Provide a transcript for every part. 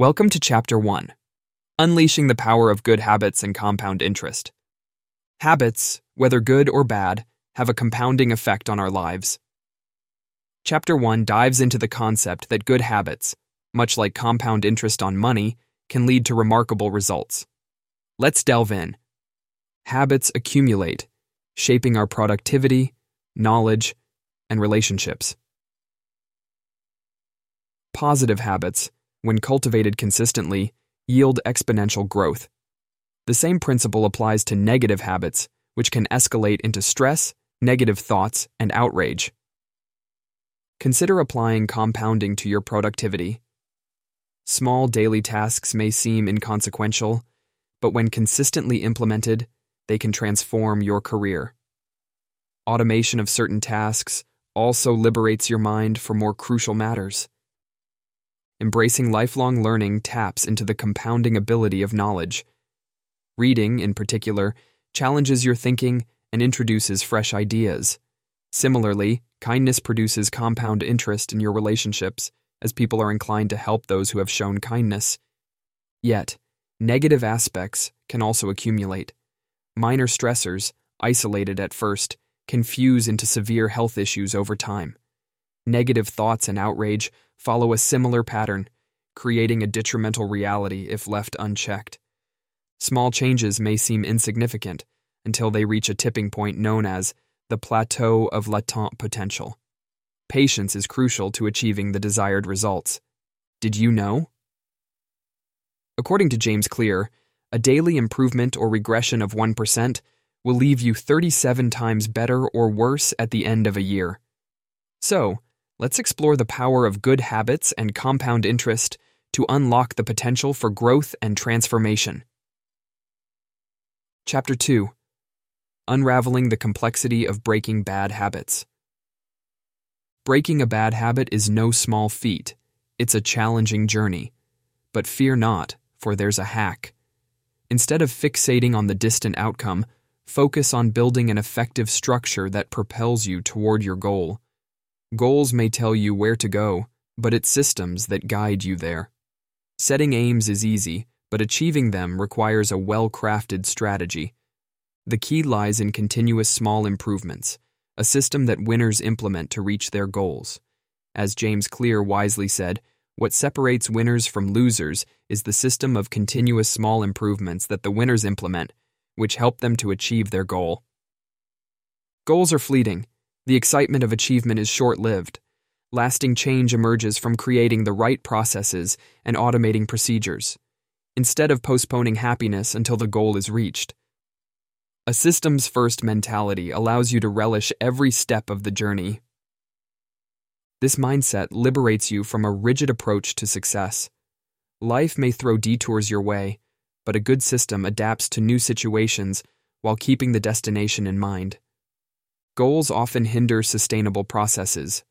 Welcome to Chapter 1 Unleashing the Power of Good Habits and Compound Interest. Habits, whether good or bad, have a compounding effect on our lives. Chapter 1 dives into the concept that good habits, much like compound interest on money, can lead to remarkable results. Let's delve in. Habits accumulate, shaping our productivity, knowledge, and relationships. Positive habits, when cultivated consistently, yield exponential growth. The same principle applies to negative habits, which can escalate into stress, negative thoughts, and outrage. Consider applying compounding to your productivity. Small daily tasks may seem inconsequential, but when consistently implemented, they can transform your career. Automation of certain tasks also liberates your mind for more crucial matters. Embracing lifelong learning taps into the compounding ability of knowledge. Reading, in particular, challenges your thinking and introduces fresh ideas. Similarly, kindness produces compound interest in your relationships, as people are inclined to help those who have shown kindness. Yet, negative aspects can also accumulate. Minor stressors, isolated at first, can fuse into severe health issues over time. Negative thoughts and outrage follow a similar pattern, creating a detrimental reality if left unchecked. Small changes may seem insignificant until they reach a tipping point known as the plateau of latent potential. Patience is crucial to achieving the desired results. Did you know? According to James Clear, a daily improvement or regression of 1% will leave you 37 times better or worse at the end of a year. So, let's explore the power of good habits and compound interest to unlock the potential for growth and transformation. Chapter 2 Unraveling the Complexity of Breaking Bad Habits. Breaking a bad habit is no small feat, it's a challenging journey. But fear not, for there's a hack. Instead of fixating on the distant outcome, focus on building an effective structure that propels you toward your goal. Goals may tell you where to go, but it's systems that guide you there. Setting aims is easy, but achieving them requires a well crafted strategy. The key lies in continuous small improvements, a system that winners implement to reach their goals. As James Clear wisely said, what separates winners from losers is the system of continuous small improvements that the winners implement, which help them to achieve their goal. Goals are fleeting the excitement of achievement is short lived. Lasting change emerges from creating the right processes and automating procedures, instead of postponing happiness until the goal is reached. A systems first mentality allows you to relish every step of the journey. This mindset liberates you from a rigid approach to success. Life may throw detours your way, but a good system adapts to new situations while keeping the destination in mind. Goals often hinder sustainable processes.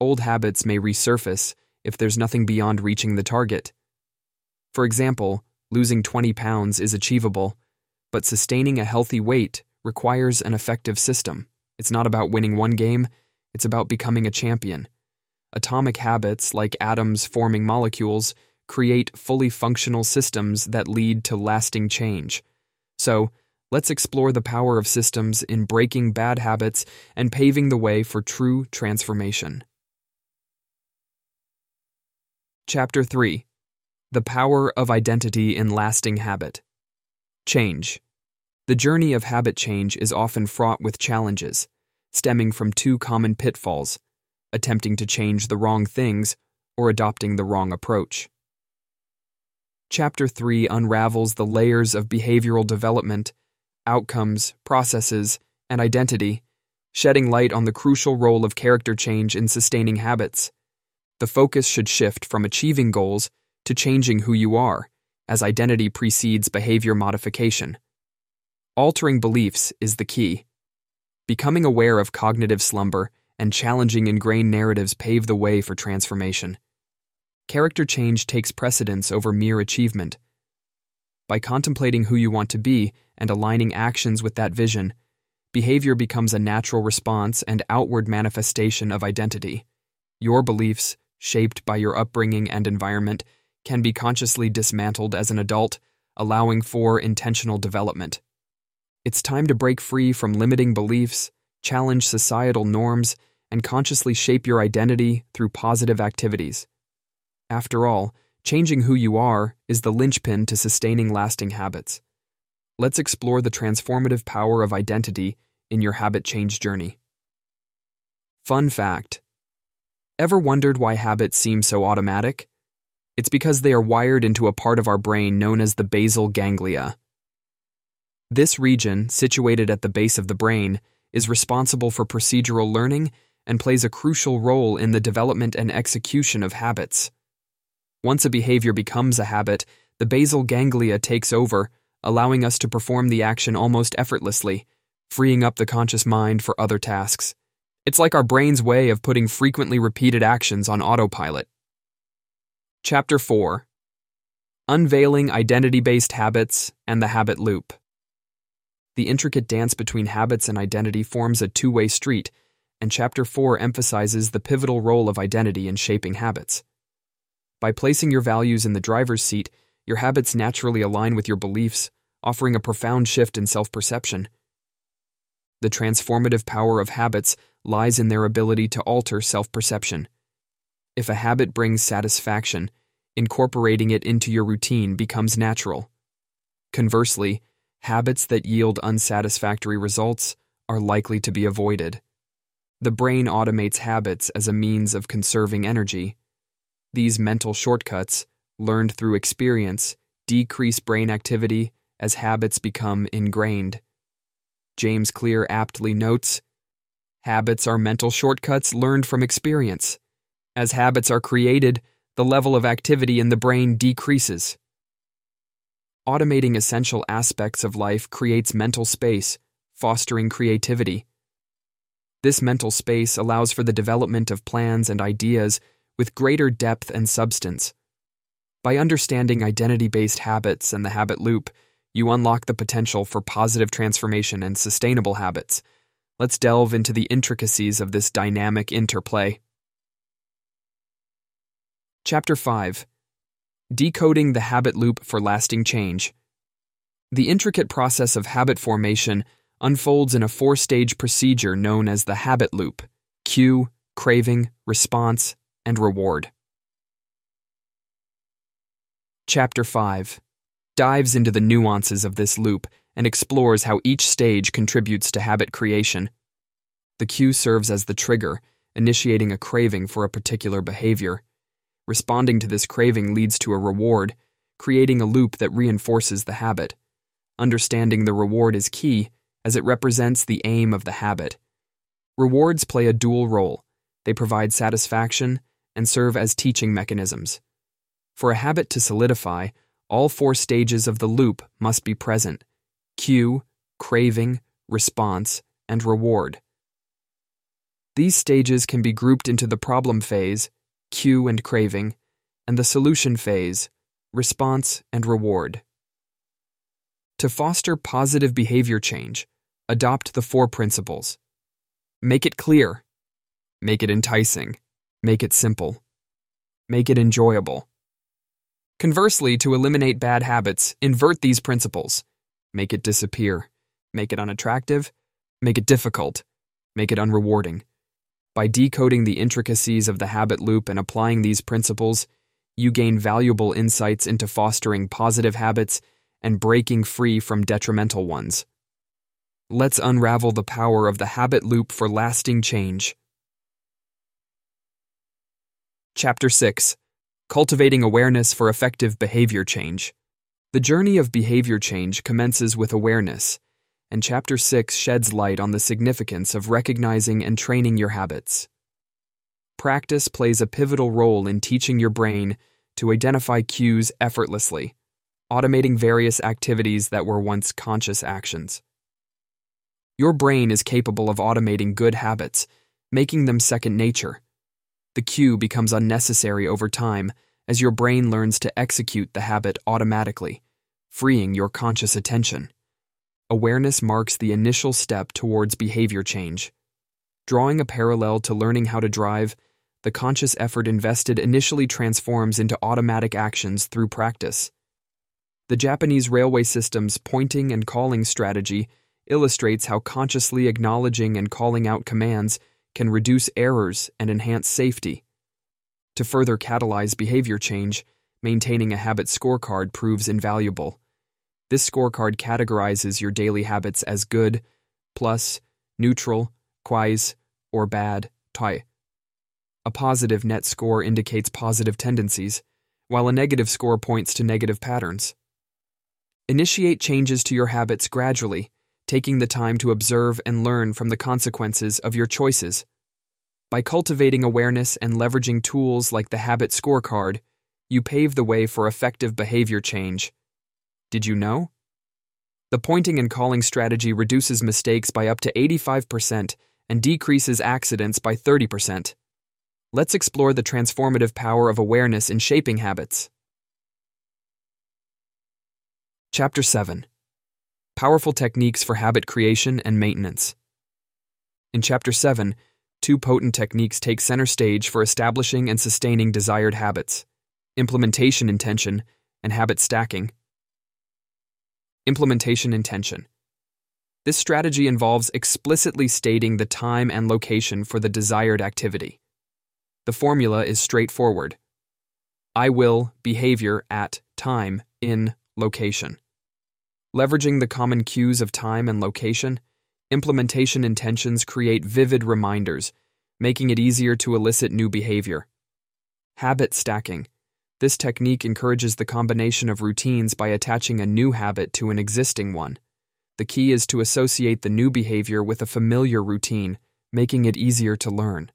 Old habits may resurface if there's nothing beyond reaching the target. For example, losing 20 pounds is achievable, but sustaining a healthy weight requires an effective system. It's not about winning one game, it's about becoming a champion. Atomic habits, like atoms forming molecules, create fully functional systems that lead to lasting change. So, let's explore the power of systems in breaking bad habits and paving the way for true transformation. Chapter 3 The Power of Identity in Lasting Habit. Change. The journey of habit change is often fraught with challenges, stemming from two common pitfalls attempting to change the wrong things or adopting the wrong approach. Chapter 3 unravels the layers of behavioral development outcomes, processes, and identity, shedding light on the crucial role of character change in sustaining habits. The focus should shift from achieving goals to changing who you are, as identity precedes behavior modification. Altering beliefs is the key. Becoming aware of cognitive slumber and challenging ingrained narratives pave the way for transformation. Character change takes precedence over mere achievement. By contemplating who you want to be and aligning actions with that vision, behavior becomes a natural response and outward manifestation of identity. Your beliefs, shaped by your upbringing and environment, can be consciously dismantled as an adult, allowing for intentional development. It's time to break free from limiting beliefs, challenge societal norms, and consciously shape your identity through positive activities. After all, changing who you are is the linchpin to sustaining lasting habits. Let's explore the transformative power of identity in your habit change journey. Fun fact Ever wondered why habits seem so automatic? It's because they are wired into a part of our brain known as the basal ganglia. This region, situated at the base of the brain, is responsible for procedural learning and plays a crucial role in the development and execution of habits. Once a behavior becomes a habit, the basal ganglia takes over, allowing us to perform the action almost effortlessly, freeing up the conscious mind for other tasks. It's like our brain's way of putting frequently repeated actions on autopilot. Chapter 4 Unveiling Identity Based Habits and the Habit Loop. The intricate dance between habits and identity forms a two way street, and Chapter 4 emphasizes the pivotal role of identity in shaping habits. By placing your values in the driver's seat, your habits naturally align with your beliefs, offering a profound shift in self perception. The transformative power of habits lies in their ability to alter self perception. If a habit brings satisfaction, incorporating it into your routine becomes natural. Conversely, habits that yield unsatisfactory results are likely to be avoided. The brain automates habits as a means of conserving energy. These mental shortcuts, learned through experience, decrease brain activity as habits become ingrained. James Clear aptly notes Habits are mental shortcuts learned from experience. As habits are created, the level of activity in the brain decreases. Automating essential aspects of life creates mental space, fostering creativity. This mental space allows for the development of plans and ideas with greater depth and substance. By understanding identity based habits and the habit loop, you unlock the potential for positive transformation and sustainable habits. Let's delve into the intricacies of this dynamic interplay. Chapter 5 Decoding the Habit Loop for Lasting Change. The intricate process of habit formation unfolds in a four stage procedure known as the habit loop cue, craving, response, and reward. Chapter 5 dives into the nuances of this loop and explores how each stage contributes to habit creation. The cue serves as the trigger, initiating a craving for a particular behavior. Responding to this craving leads to a reward, creating a loop that reinforces the habit. Understanding the reward is key as it represents the aim of the habit. Rewards play a dual role. They provide satisfaction and serve as teaching mechanisms. For a habit to solidify, all four stages of the loop must be present cue, craving, response, and reward. These stages can be grouped into the problem phase, cue and craving, and the solution phase, response and reward. To foster positive behavior change, adopt the four principles. Make it clear. Make it enticing. Make it simple. Make it enjoyable. Conversely, to eliminate bad habits, invert these principles. Make it disappear. Make it unattractive. Make it difficult. Make it unrewarding. By decoding the intricacies of the habit loop and applying these principles, you gain valuable insights into fostering positive habits and breaking free from detrimental ones. Let's unravel the power of the habit loop for lasting change. Chapter 6 Cultivating Awareness for Effective Behavior Change. The journey of behavior change commences with awareness, and Chapter 6 sheds light on the significance of recognizing and training your habits. Practice plays a pivotal role in teaching your brain to identify cues effortlessly automating various activities that were once conscious actions. Your brain is capable of automating good habits, making them second nature. The cue becomes unnecessary over time as your brain learns to execute the habit automatically, freeing your conscious attention. Awareness marks the initial step towards behavior change. Drawing a parallel to learning how to drive, the conscious effort invested initially transforms into automatic actions through practice. The Japanese railway system's pointing and calling strategy illustrates how consciously acknowledging and calling out commands can reduce errors and enhance safety. To further catalyze behavior change, maintaining a habit scorecard proves invaluable. This scorecard categorizes your daily habits as good, plus, neutral, quais, or bad, tai. A positive net score indicates positive tendencies, while a negative score points to negative patterns. Initiate changes to your habits gradually, taking the time to observe and learn from the consequences of your choices. By cultivating awareness and leveraging tools like the Habit Scorecard, you pave the way for effective behavior change. Did you know? The pointing and calling strategy reduces mistakes by up to 85% and decreases accidents by 30%. Let's explore the transformative power of awareness in shaping habits. Chapter 7 Powerful Techniques for Habit Creation and Maintenance. In Chapter 7, two potent techniques take center stage for establishing and sustaining desired habits implementation intention and habit stacking. Implementation intention. This strategy involves explicitly stating the time and location for the desired activity. The formula is straightforward I will behavior at time in location. Leveraging the common cues of time and location, implementation intentions create vivid reminders, making it easier to elicit new behavior. Habit stacking. This technique encourages the combination of routines by attaching a new habit to an existing one. The key is to associate the new behavior with a familiar routine, making it easier to learn.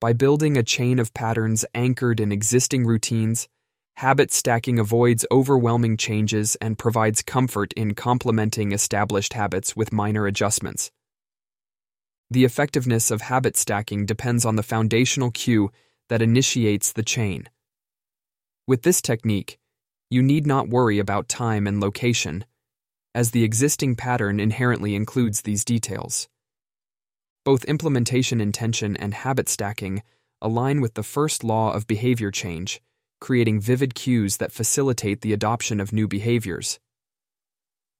By building a chain of patterns anchored in existing routines, Habit stacking avoids overwhelming changes and provides comfort in complementing established habits with minor adjustments. The effectiveness of habit stacking depends on the foundational cue that initiates the chain. With this technique, you need not worry about time and location, as the existing pattern inherently includes these details. Both implementation intention and habit stacking align with the first law of behavior change creating vivid cues that facilitate the adoption of new behaviors.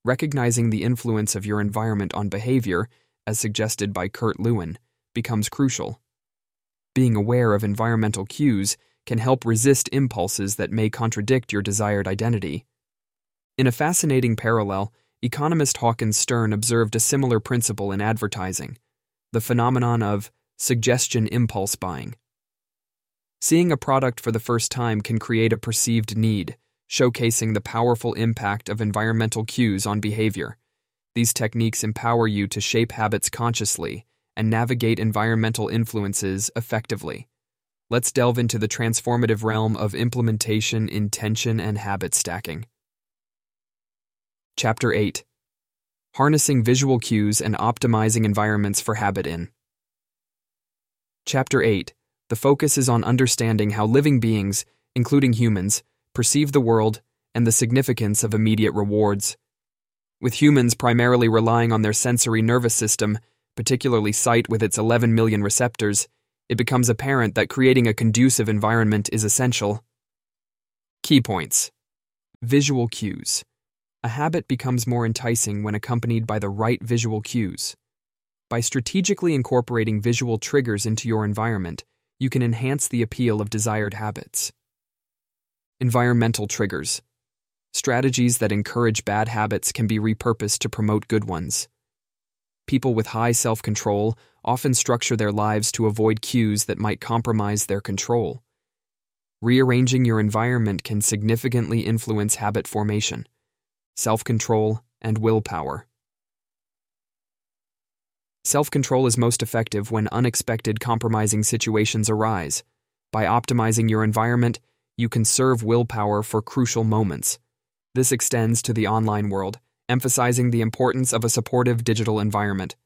Recognizing the influence of your environment on behavior, as suggested by Kurt Lewin, becomes crucial. Being aware of environmental cues can help resist impulses that may contradict your desired identity. In a fascinating parallel, economist Hawkins Stern observed a similar principle in advertising the phenomenon of suggestion impulse buying. Seeing a product for the first time can create a perceived need, showcasing the powerful impact of environmental cues on behavior. These techniques empower you to shape habits consciously and navigate environmental influences effectively. Let's delve into the transformative realm of implementation, intention, and habit stacking. Chapter 8 Harnessing Visual Cues and Optimizing Environments for Habit In. Chapter 8 the focus is on understanding how living beings, including humans, perceive the world and the significance of immediate rewards. With humans primarily relying on their sensory nervous system, particularly sight with its 11 million receptors, it becomes apparent that creating a conducive environment is essential. Key points Visual cues. A habit becomes more enticing when accompanied by the right visual cues. By strategically incorporating visual triggers into your environment, you can enhance the appeal of desired habits. Environmental triggers. Strategies that encourage bad habits can be repurposed to promote good ones. People with high self control often structure their lives to avoid cues that might compromise their control. Rearranging your environment can significantly influence habit formation, self control, and willpower. Self control is most effective when unexpected compromising situations arise. By optimizing your environment, you conserve willpower for crucial moments. This extends to the online world, emphasizing the importance of a supportive digital environment.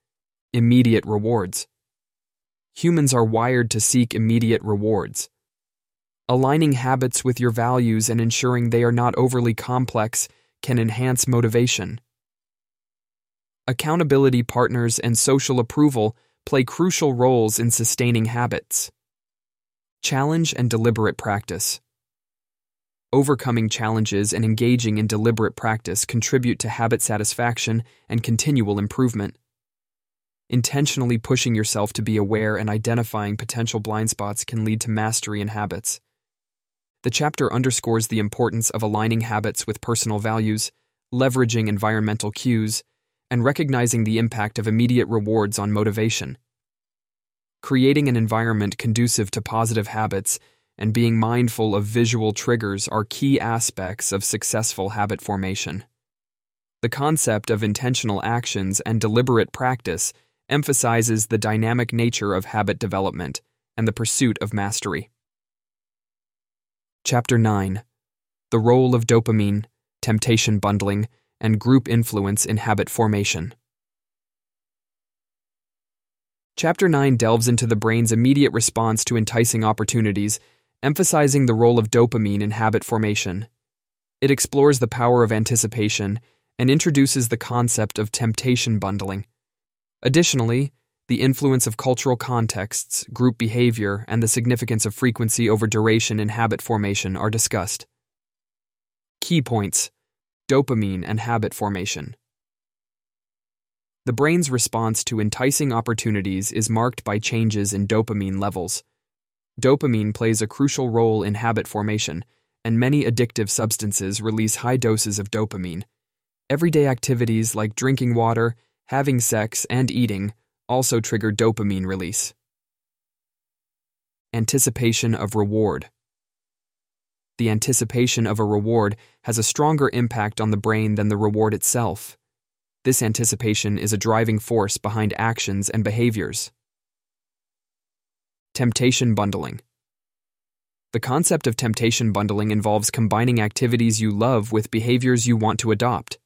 Immediate rewards. Humans are wired to seek immediate rewards. Aligning habits with your values and ensuring they are not overly complex can enhance motivation. Accountability partners and social approval play crucial roles in sustaining habits. Challenge and deliberate practice. Overcoming challenges and engaging in deliberate practice contribute to habit satisfaction and continual improvement. Intentionally pushing yourself to be aware and identifying potential blind spots can lead to mastery in habits. The chapter underscores the importance of aligning habits with personal values, leveraging environmental cues, and recognizing the impact of immediate rewards on motivation. Creating an environment conducive to positive habits and being mindful of visual triggers are key aspects of successful habit formation. The concept of intentional actions and deliberate practice emphasizes the dynamic nature of habit development and the pursuit of mastery. Chapter 9 The Role of Dopamine, Temptation Bundling, and Group Influence in Habit Formation. Chapter 9 delves into the brain's immediate response to enticing opportunities emphasizing the role of dopamine in habit formation. It explores the power of anticipation and introduces the concept of temptation bundling. Additionally, the influence of cultural contexts, group behavior, and the significance of frequency over duration in habit formation are discussed. Key points Dopamine and habit formation. The brain's response to enticing opportunities is marked by changes in dopamine levels. Dopamine plays a crucial role in habit formation, and many addictive substances release high doses of dopamine. Everyday activities like drinking water, having sex, and eating also trigger dopamine release. Anticipation of reward. The anticipation of a reward has a stronger impact on the brain than the reward itself. This anticipation is a driving force behind actions and behaviors. Temptation bundling. The concept of temptation bundling involves combining activities you love with behaviors you want to adopt.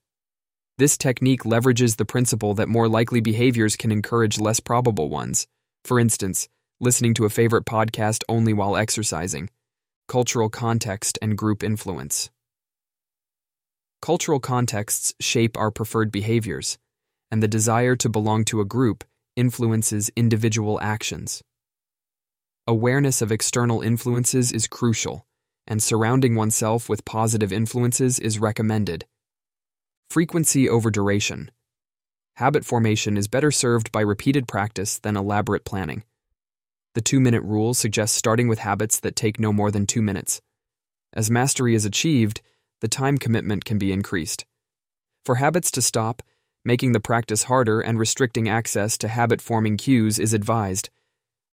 This technique leverages the principle that more likely behaviors can encourage less probable ones. For instance, listening to a favorite podcast only while exercising, cultural context, and group influence. Cultural contexts shape our preferred behaviors, and the desire to belong to a group influences individual actions. Awareness of external influences is crucial, and surrounding oneself with positive influences is recommended. Frequency over duration. Habit formation is better served by repeated practice than elaborate planning. The two minute rule suggests starting with habits that take no more than two minutes. As mastery is achieved, the time commitment can be increased. For habits to stop, making the practice harder and restricting access to habit forming cues is advised.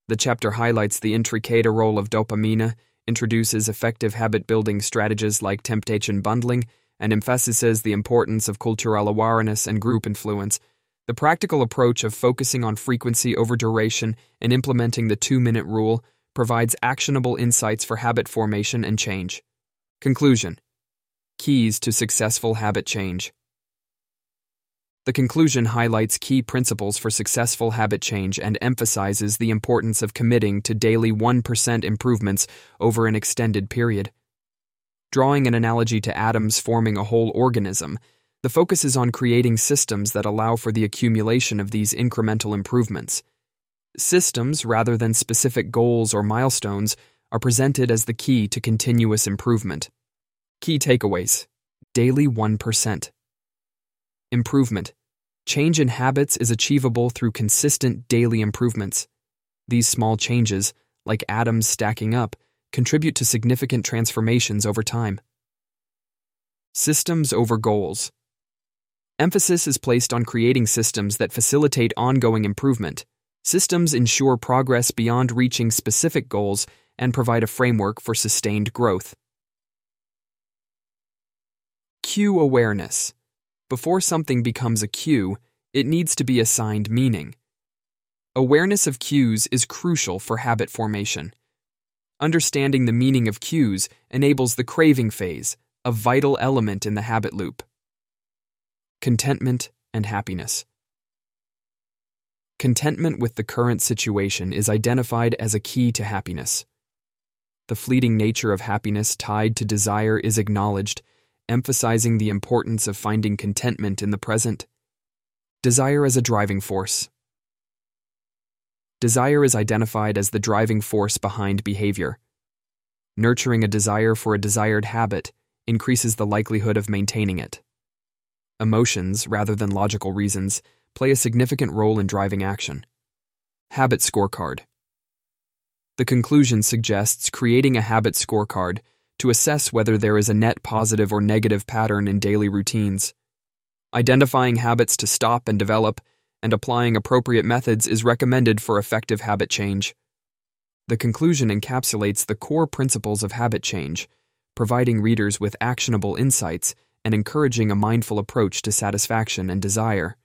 The chapter highlights the intricate role of dopamine, introduces effective habit building strategies like temptation bundling, and emphasizes the importance of cultural awareness and group influence. The practical approach of focusing on frequency over duration and implementing the two minute rule provides actionable insights for habit formation and change. Conclusion Keys to successful habit change. The conclusion highlights key principles for successful habit change and emphasizes the importance of committing to daily 1% improvements over an extended period. Drawing an analogy to atoms forming a whole organism, the focus is on creating systems that allow for the accumulation of these incremental improvements. Systems, rather than specific goals or milestones, are presented as the key to continuous improvement. Key takeaways Daily 1%. Improvement. Change in habits is achievable through consistent daily improvements. These small changes, like atoms stacking up, contribute to significant transformations over time. Systems over goals. Emphasis is placed on creating systems that facilitate ongoing improvement. Systems ensure progress beyond reaching specific goals and provide a framework for sustained growth. Cue awareness. Before something becomes a cue, it needs to be assigned meaning. Awareness of cues is crucial for habit formation. Understanding the meaning of cues enables the craving phase, a vital element in the habit loop. Contentment and happiness. Contentment with the current situation is identified as a key to happiness. The fleeting nature of happiness tied to desire is acknowledged emphasizing the importance of finding contentment in the present. Desire as a driving force. desire is identified as the driving force behind behavior. Nurturing a desire for a desired habit increases the likelihood of maintaining it. Emotions, rather than logical reasons, play a significant role in driving action. Habit Scorecard The conclusion suggests creating a habit scorecard to assess whether there is a net positive or negative pattern in daily routines. Identifying habits to stop and develop and applying appropriate methods is recommended for effective habit change. The conclusion encapsulates the core principles of habit change, providing readers with actionable insights and encouraging a mindful approach to satisfaction and desire.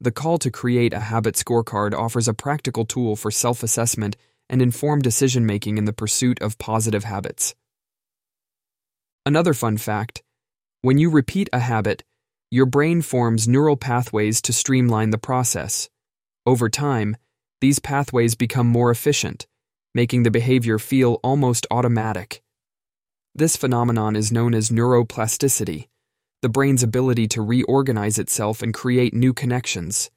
The call to create a habit scorecard offers a practical tool for self assessment and informed decision making in the pursuit of positive habits. Another fun fact when you repeat a habit, your brain forms neural pathways to streamline the process. Over time, these pathways become more efficient, making the behavior feel almost automatic. This phenomenon is known as neuroplasticity, the brain's ability to reorganize itself and create new connections.